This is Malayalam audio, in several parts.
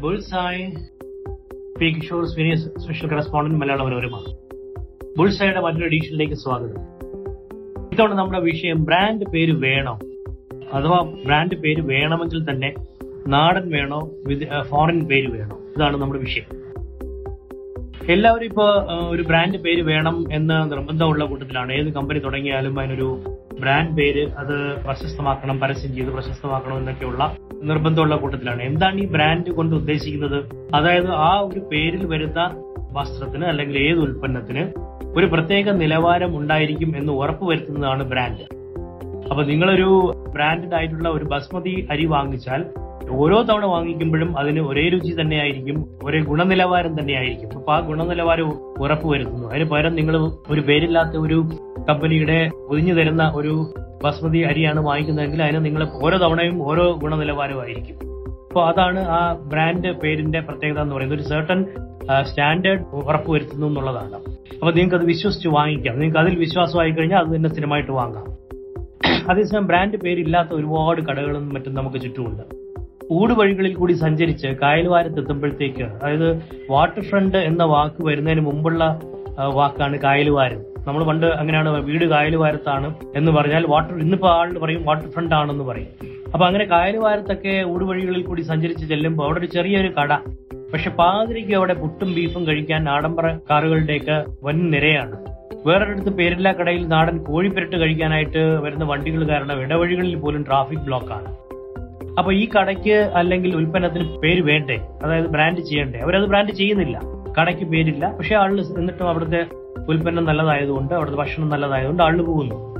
Bullseye P Kishore senior special correspondent Malayala Manorama. ബുൾസായുടെ മറ്റൊരു എഡീഷനിലേക്ക് സ്വാഗതം. ഇത്തവണ നമ്മുടെ വിഷയം ബ്രാൻഡ് പേര് വേണോ? അഥവാ ബ്രാൻഡ് പേര് വേണമെങ്കിൽ തന്നെ നാടൻ വേണോ ഫോറിൻ പേര് വേണോ? ഇതാണ് നമ്മുടെ വിഷയം. എല്ലാവരും ഇപ്പോൾ ഒരു ബ്രാൻഡ് പേര് വേണം എന്ന നിർബന്ധമുള്ള കൂട്ടത്തിലാണ്. ഏത് കമ്പനി തുടങ്ങിയാലും അതിനൊരു ബ്രാൻഡ് പേര് അത് പ്രശസ്തമാക്കണം പരസ്യം ചെയ്ത് പ്രശസ്തമാക്കണം എന്നൊക്കെയുള്ള നിർബന്ധമുള്ള കൂട്ടത്തിലാണ്. എന്താണ് ഈ ബ്രാൻഡ് കൊണ്ട് ഉദ്ദേശിക്കുന്നത്? അതായത് ആ ഒരു പേരിൽ വരുന്ന വസ്ത്രത്തിന് അല്ലെങ്കിൽ ഏത് ഉൽപ്പന്നത്തിന് ഒരു പ്രത്യേക നിലവാരം ഉണ്ടായിരിക്കും എന്ന് ഉറപ്പുവരുത്തുന്നതാണ് ബ്രാൻഡ് അപ്പൊ നിങ്ങളൊരു ബ്രാൻഡഡ് ആയിട്ടുള്ള ഒരു ബസ്മതി അരി വാങ്ങിച്ചാൽ ഓരോ തവണ വാങ്ങിക്കുമ്പോഴും അതിന് ഒരേ രുചി തന്നെയായിരിക്കും ഒരേ ഗുണനിലവാരം തന്നെയായിരിക്കും. അപ്പൊ ആ ഗുണനിലവാരം ഉറപ്പുവരുത്തുന്നു അതിന് പകരം നിങ്ങൾ ഒരു പേരില്ലാത്ത ഒരു കമ്പനിയുടെ ഒതിഞ്ഞു തരുന്ന ഒരു ബസ്മതി അരിയാണ് വാങ്ങിക്കുന്നതെങ്കിൽ അതിന് നിങ്ങൾ ഓരോ തവണയും ഓരോ ഗുണനിലവാരമായിരിക്കും. അപ്പോൾ അതാണ് ആ ബ്രാൻഡ് പേരിന്റെ പ്രത്യേകത എന്ന് പറയുന്നത്. ഒരു സർട്ടൺ സ്റ്റാൻഡേർഡ് ഉറപ്പുവരുത്തുന്നു എന്നുള്ളതാണ്. അപ്പൊ നിങ്ങൾക്ക് അത് വിശ്വസിച്ച് വാങ്ങിക്കാം. നിങ്ങൾക്ക് അതിൽ വിശ്വാസമായി കഴിഞ്ഞാൽ അത് തന്നെ സ്ഥിരമായിട്ട് വാങ്ങാം. അതേസമയം ബ്രാൻഡ് പേരില്ലാത്ത ഒരുപാട് കടകളും മറ്റും നമുക്ക് ചുറ്റുമുണ്ട്. ഊടുവഴികളിൽ കൂടി സഞ്ചരിച്ച് കായൽവാരത്തെത്തുമ്പോഴത്തേക്ക് അതായത് വാട്ടർ ഫ്രണ്ട് എന്ന വാക്ക് വരുന്നതിന് മുമ്പുള്ള വാക്കാണ് കായൽവാരം നമ്മൾ പണ്ട് അങ്ങനെയാണ് വീട് കായൽവാരത്താണ് എന്ന് പറഞ്ഞാൽ വാട്ടർ ഇന്നിപ്പോ ആളുകൾ പറയും വാട്ടർ ഫ്രണ്ട് ആണെന്ന് പറയും. അപ്പൊ അങ്ങനെ കായൽവാരത്തൊക്കെ ഊടുവഴികളിൽ കൂടി സഞ്ചരിച്ച് ചെല്ലുമ്പോൾ അവിടെ ഒരു ചെറിയൊരു കട. പക്ഷെ പാതിരിക്ക് അവിടെ പുട്ടും ബീഫും കഴിക്കാൻ ആഡംബര കാറുകളുടെയൊക്കെ വൻ നിരയാണ്. വേറൊരിടത്ത് പേരില്ലാ കടയിൽ നാടൻ കോഴിപ്പെരട്ട് കഴിക്കാനായിട്ട് വരുന്ന വണ്ടികൾ കാരണം ഇടവഴികളിൽ പോലും ട്രാഫിക് ബ്ലോക്കാണ്. അപ്പൊ ഈ കടയ്ക്ക് അല്ലെങ്കിൽ ഉൽപ്പന്നത്തിന് പേര് വേണ്ടേ? അതായത് ബ്രാൻഡ് ചെയ്യണ്ടേ? അവരത് ബ്രാൻഡ് ചെയ്യുന്നില്ല. കടയ്ക്ക് പേരില്ല. പക്ഷെ ആൾ എന്നിട്ടും അവിടുത്തെ ഉൽപ്പന്നം നല്ലതായതുകൊണ്ട് അവിടുത്തെ ഭക്ഷണം നല്ലതായതുകൊണ്ട് ആൾ പോകുന്നു.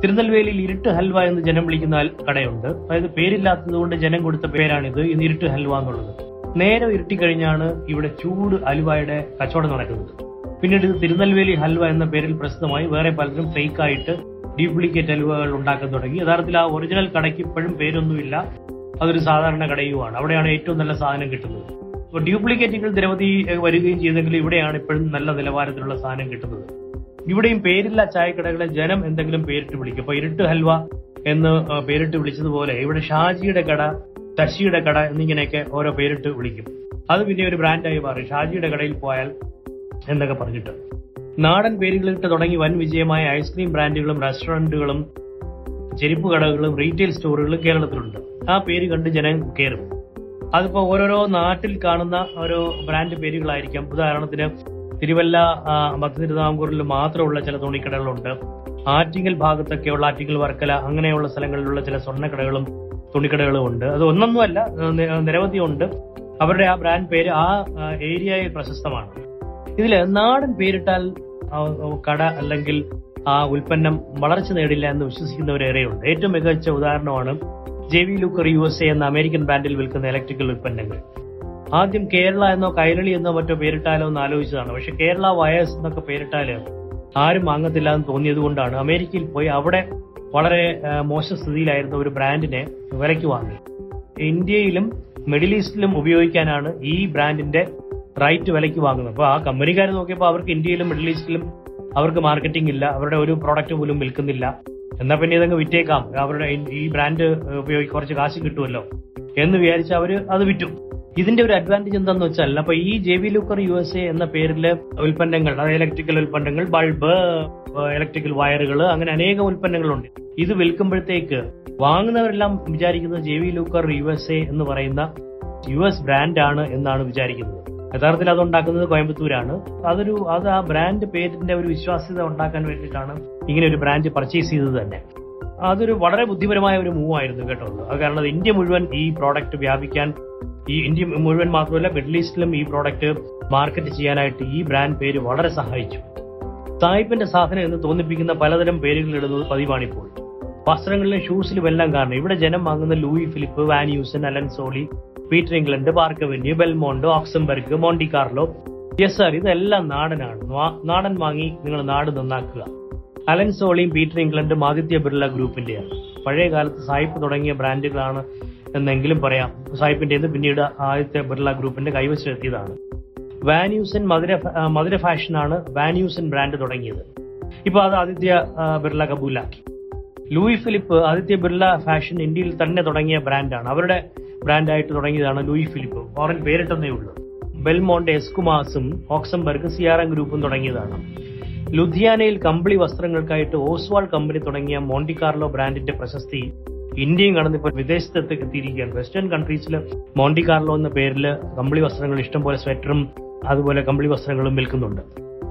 തിരുനെൽവേലിയിൽ ഇരുട്ട് ഹൽവ എന്ന് ജനം വിളിക്കുന്ന കടയുണ്ട്. അതായത് പേരില്ലാത്തതുകൊണ്ട് ജനം കൊടുത്ത പേരാണിത്. ഇന്ന് ഇരുട്ട് ഹൽവ എന്നുള്ളത്. നേരെ ഇരുട്ടിക്കഴിഞ്ഞാണ് ഇവിടെ ചൂട് അലുവായുടെ കച്ചവടം നടക്കുന്നത്. പിന്നീട് ഇത് തിരുനെൽവേലി ഹൽവ എന്ന പേരിൽ പ്രസിദ്ധമായി വേറെ പലരും ഫേക്ക് ആയിട്ട് ഡ്യൂപ്ലിക്കേറ്റ് ഹൽവകൾ ഉണ്ടാക്കാൻ തുടങ്ങി. യഥാർത്ഥത്തിൽ ആ ഒറിജിനൽ കടയ്ക്ക് ഇപ്പോഴും പേരൊന്നുമില്ല. അതൊരു സാധാരണ കടയുമാണ്. അവിടെയാണ് ഏറ്റവും നല്ല സാധനം കിട്ടുന്നത്. അപ്പോൾ ഡ്യൂപ്ലിക്കേറ്റുകൾ നിരവധി വരികയും ചെയ്തെങ്കിലും ഇവിടെയാണ് ഇപ്പോഴും നല്ല നിലവാരത്തിലുള്ള സാധനം കിട്ടുന്നത്. ഇവിടെയും പേരില്ല ചായക്കടകളെ ജനം എന്തെങ്കിലും പേരിട്ട് വിളിക്കും. അപ്പൊ ഇരുട്ട് ഹൽവ എന്ന് പേരിട്ട് വിളിച്ചതുപോലെ ഇവിടെ ഷാജിയുടെ കട ശശിയുടെ കട എന്നിങ്ങനെയൊക്കെ ഓരോ പേരിട്ട് വിളിക്കും. അത് പിന്നെ ഒരു ബ്രാൻഡായി മാറി. ഷാജിയുടെ കടയിൽ പോയാൽ എന്നൊക്കെ പറഞ്ഞിട്ട്. നാടൻ പേരുകളിട്ട് തുടങ്ങി വൻ വിജയമായ ഐസ്ക്രീം ബ്രാൻഡുകളും റെസ്റ്റോറന്റുകളും ചെരുപ്പ് കടകളും റീറ്റെയിൽ സ്റ്റോറുകളും കേരളത്തിലുണ്ട്. ആ പേര് കണ്ട് ജനം കയറും അതിപ്പോ ഓരോരോ നാട്ടിൽ കാണുന്ന ഓരോ ബ്രാൻഡ് പേരുകളായിരിക്കാം. ഉദാഹരണത്തിന് തിരുവല്ല ആ, മധ്യ തിരുവിതാംകൂറിൽ മാത്രമുള്ള ചില തുണിക്കടകളുണ്ട്. ആറ്റിങ്ങൽ ഭാഗത്തൊക്കെയുള്ള ആറ്റിങ്ങൽ വർക്കല അങ്ങനെയുള്ള സ്ഥലങ്ങളിലുള്ള ചില സ്വർണക്കടകളും തുണിക്കടകളും ഉണ്ട്. അത് ഒന്നൊന്നുമല്ല നിരവധി ഉണ്ട്. അവരുടെ ആ ബ്രാൻഡ് പേര് ആ, ഏരിയയിൽ പ്രശസ്തമാണ്. ഇതിൽ നാടൻ പേരിട്ടാൽ കട അല്ലെങ്കിൽ ആ ഉൽപ്പന്നം വളർച്ച നേടില്ല എന്ന് വിശ്വസിക്കുന്നവരേറെയുണ്ട്. ഏറ്റവും മികച്ച ഉദാഹരണമാണ് J V Luker U S A എന്ന അമേരിക്കൻ ബ്രാൻഡിൽ വിൽക്കുന്ന ഇലക്ട്രിക്കൽ ഉൽപ്പന്നങ്ങൾ. ആദ്യം കേരള എന്നോ കൈരളി എന്നോ മറ്റോ പേരിട്ടാലോ എന്ന് ആലോചിച്ചതാണ്. പക്ഷെ കേരള വയേഴ്സ് എന്നൊക്കെ പേരിട്ടാൽ ആരും വാങ്ങത്തില്ല എന്ന് തോന്നിയത് കൊണ്ടാണ് അമേരിക്കയിൽ പോയി അവിടെ വളരെ മോശ സ്ഥിതിയിലായിരുന്ന ഒരു ബ്രാൻഡിനെ വിലയ്ക്ക് വാങ്ങി. ഇന്ത്യയിലും മിഡിൽ ഈസ്റ്റിലും ഉപയോഗിക്കാനാണ് ഈ ബ്രാൻഡിന്റെ റൈറ്റ് വിലയ്ക്ക് വാങ്ങുന്നത്. അപ്പോൾ ആ കമ്പനിക്കാർ നോക്കിയപ്പോൾ അവർക്ക് ഇന്ത്യയിലും മിഡിൽ ഈസ്റ്റിലും അവർക്ക് മാർക്കറ്റിംഗ് ഇല്ല. അവരുടെ ഒരു പ്രോഡക്റ്റ് പോലും വിൽക്കുന്നില്ല. എന്നാൽ പിന്നെ ഇതങ്ങ് വിറ്റേക്കാം. അവരുടെ ഈ- ബ്രാൻഡ് ഉപയോഗിച്ച് കുറച്ച് കാശ് കിട്ടുമല്ലോ എന്ന് വിചാരിച്ച് അവർ അത് വിറ്റു. ഇതിന്റെ ഒരു അഡ്വാന്റേജ് എന്താന്ന് വെച്ചാൽ അപ്പൊ ഈ J V Luker U S A എന്ന പേരിലെ ഉൽപ്പന്നങ്ങൾ അതായത് ഇലക്ട്രിക്കൽ ഉൽപ്പന്നങ്ങൾ ബൾബ് ഇലക്ട്രിക്കൽ വയറുകൾ അങ്ങനെ അനേകം ഉൽപ്പന്നങ്ങളുണ്ട്. ഇത് വിൽക്കുമ്പോഴത്തേക്ക് വാങ്ങുന്നവരെല്ലാം വിചാരിക്കുന്നത് J V Luker U S A എന്ന് പറയുന്ന യു എസ് ബ്രാൻഡാണ് എന്നാണ് വിചാരിക്കുന്നത്. യഥാർത്ഥത്തിൽ അത് ഉണ്ടാക്കുന്നത് കോയമ്പത്തൂരാണ്. അതൊരു അത് ആ ബ്രാൻഡ് പേരിന്റെ ഒരു വിശ്വാസ്യത ഉണ്ടാക്കാൻ വേണ്ടിയിട്ടാണ് ഇങ്ങനെ ഒരു ബ്രാൻഡ് പർച്ചേസ് ചെയ്തത് തന്നെ. അതൊരു വളരെ ബുദ്ധിപരമായ ഒരു മൂവ് ആയിരുന്നു കേട്ടോ അത്. കാരണം ഇന്ത്യ മുഴുവൻ ഈ പ്രോഡക്റ്റ് വ്യാപിക്കാൻ ഈ ഇന്ത്യ മുഴുവൻ മാത്രമല്ല മിഡിൽ ഈസ്റ്റിലും ഈ പ്രോഡക്റ്റ് മാർക്കറ്റ് ചെയ്യാനായിട്ട് ഈ ബ്രാൻഡ് പേര് വളരെ സഹായിച്ചു. സായിപ്പിന്റെ സാധനം എന്ന് തോന്നിപ്പിക്കുന്ന പലതരം പേരുകൾ ഇടുന്നത് പതിവാണിപ്പോൾ. വസ്ത്രങ്ങളിലും ഷൂസിലും എല്ലാം കാരണം. ഇവിടെ ജനം വാങ്ങുന്ന Louis Philippe Van Heusen Allen Solly Peter England Park Avenue Belmont Oxemberg Monte Carlo. Yes sir ഇതെല്ലാം നാടനാണ്. നാടൻ വാങ്ങി നിങ്ങൾ നാട് നന്നാക്കുക. അലൻ സോളിയും പീറ്റർ ഇംഗ്ലണ്ടും ആദിത്യ ബിർള ഗ്രൂപ്പിന്റെയാണ്. പഴയ കാലത്ത് സായിപ്പ് തുടങ്ങിയ ബ്രാൻഡുകളാണ് എന്നെങ്കിലും പറയാം. സായിപ്പിന്റെ പിന്നീട് ആദിത്യ ബിർള ഗ്രൂപ്പിന്റെ കൈവശമെത്തിയതാണ് വാന്യൂസൻ മധുര മധുര ഫാഷനാണ് വാന്യൂസൻ ബ്രാൻഡ് തുടങ്ങിയത്. ഇപ്പൊ അത് Aditya Birla കബൂലാക്കി. Louis Philippe Aditya Birla fashion ഇന്ത്യയിൽ തന്നെ തുടങ്ങിയ ബ്രാൻഡാണ്. അവരുടെ ബ്രാൻഡായിട്ട് തുടങ്ങിയതാണ് ലൂയി ഫിലിപ്പ്. ഫോറിൻ പേരിട്ടെന്നേ ഉള്ളൂ. ബെൽമോണ്ട് എസ്കുമാസും ഓക്സംബർഗ് സിയാറം ഗ്രൂപ്പും തുടങ്ങിയതാണ്. ലുധിയാനയിൽ കമ്പിളി വസ്ത്രങ്ങൾക്കായിട്ട് ഓസ്വാൾ കമ്പനി തുടങ്ങിയ മോണ്ടി കാർലോ ബ്രാൻഡിന്റെ പ്രശസ്തി ഇന്ത്യയും കടന്നിപ്പോൾ വിദേശത്തേക്ക് എത്തിയിരിക്കുകയാണ്. വെസ്റ്റേൺ കൺട്രീസിൽ മോണ്ടികാർലോ എന്ന പേരിൽ കമ്പിളി വസ്ത്രങ്ങൾ ഇഷ്ടംപോലെ സ്വെറ്ററും അതുപോലെ കമ്പിളി വസ്ത്രങ്ങളും വിൽക്കുന്നുണ്ട്.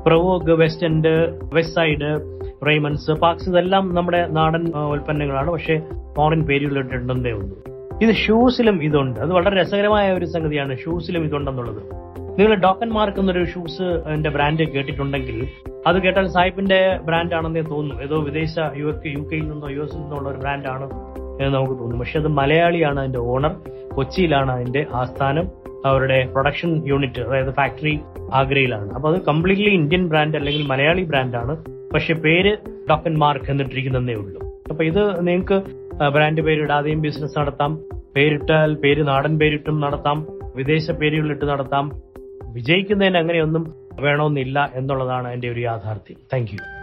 Provogue West End West Side Raymonds Parx ഇതെല്ലാം നമ്മുടെ നാടൻ ഉൽപ്പന്നങ്ങളാണ്. പക്ഷേ ഫോറിൻ പേരുകളിട്ടുണ്ടെന്നേ ഉള്ളൂ. ഇത് ഷൂസിലും ഇതുണ്ട്. അത് വളരെ രസകരമായ ഒരു സംഗതിയാണ് ഷൂസിലും ഇതുണ്ടെന്നുള്ളത്. നിങ്ങൾ ഡോക്കൻ മാർക്ക് എന്നൊരു ഷൂസ് ബ്രാൻഡ് കേട്ടിട്ടുണ്ടെങ്കിൽ അത് കേട്ടാൽ സായിപ്പിന്റെ ബ്രാൻഡ് ആണെന്നേ തോന്നുന്നു ഏതോ വിദേശ യു യു കെയിൽ നിന്നോ യു എസിൽ നിന്നോ ഉള്ള ഒരു ബ്രാൻഡ് ആണ് എന്ന് നമുക്ക് തോന്നും. പക്ഷെ അത് മലയാളിയാണ് അതിന്റെ ഓണർ കൊച്ചിയിലാണ് അതിന്റെ ആസ്ഥാനം അവരുടെ പ്രൊഡക്ഷൻ യൂണിറ്റ് അതായത് ഫാക്ടറി ആഗ്രയിലാണ്. അപ്പൊ അത് കംപ്ലീറ്റ്ലി ഇന്ത്യൻ ബ്രാൻഡ് അല്ലെങ്കിൽ മലയാളി ബ്രാൻഡാണ് പക്ഷെ പേര് ഡോക്കൻ മാർക്ക് എന്നിട്ടിരിക്കുന്നതേ ഉള്ളൂ. അപ്പൊ ഇത് നിങ്ങൾക്ക് ബ്രാൻഡ് പേരിടാതെയും ബിസിനസ് നടത്താം. പേരിട്ടാൽ പേര് നാടൻ പേരിട്ടും നടത്താം. വിദേശ പേരുകളിട്ട് നടത്താം. വിജയിക്കുന്നതിന് അങ്ങനെയൊന്നും വേണമെന്നില്ല എന്നുള്ളതാണ് എന്റെ ഒരു യാഥാർത്ഥ്യം. താങ്ക്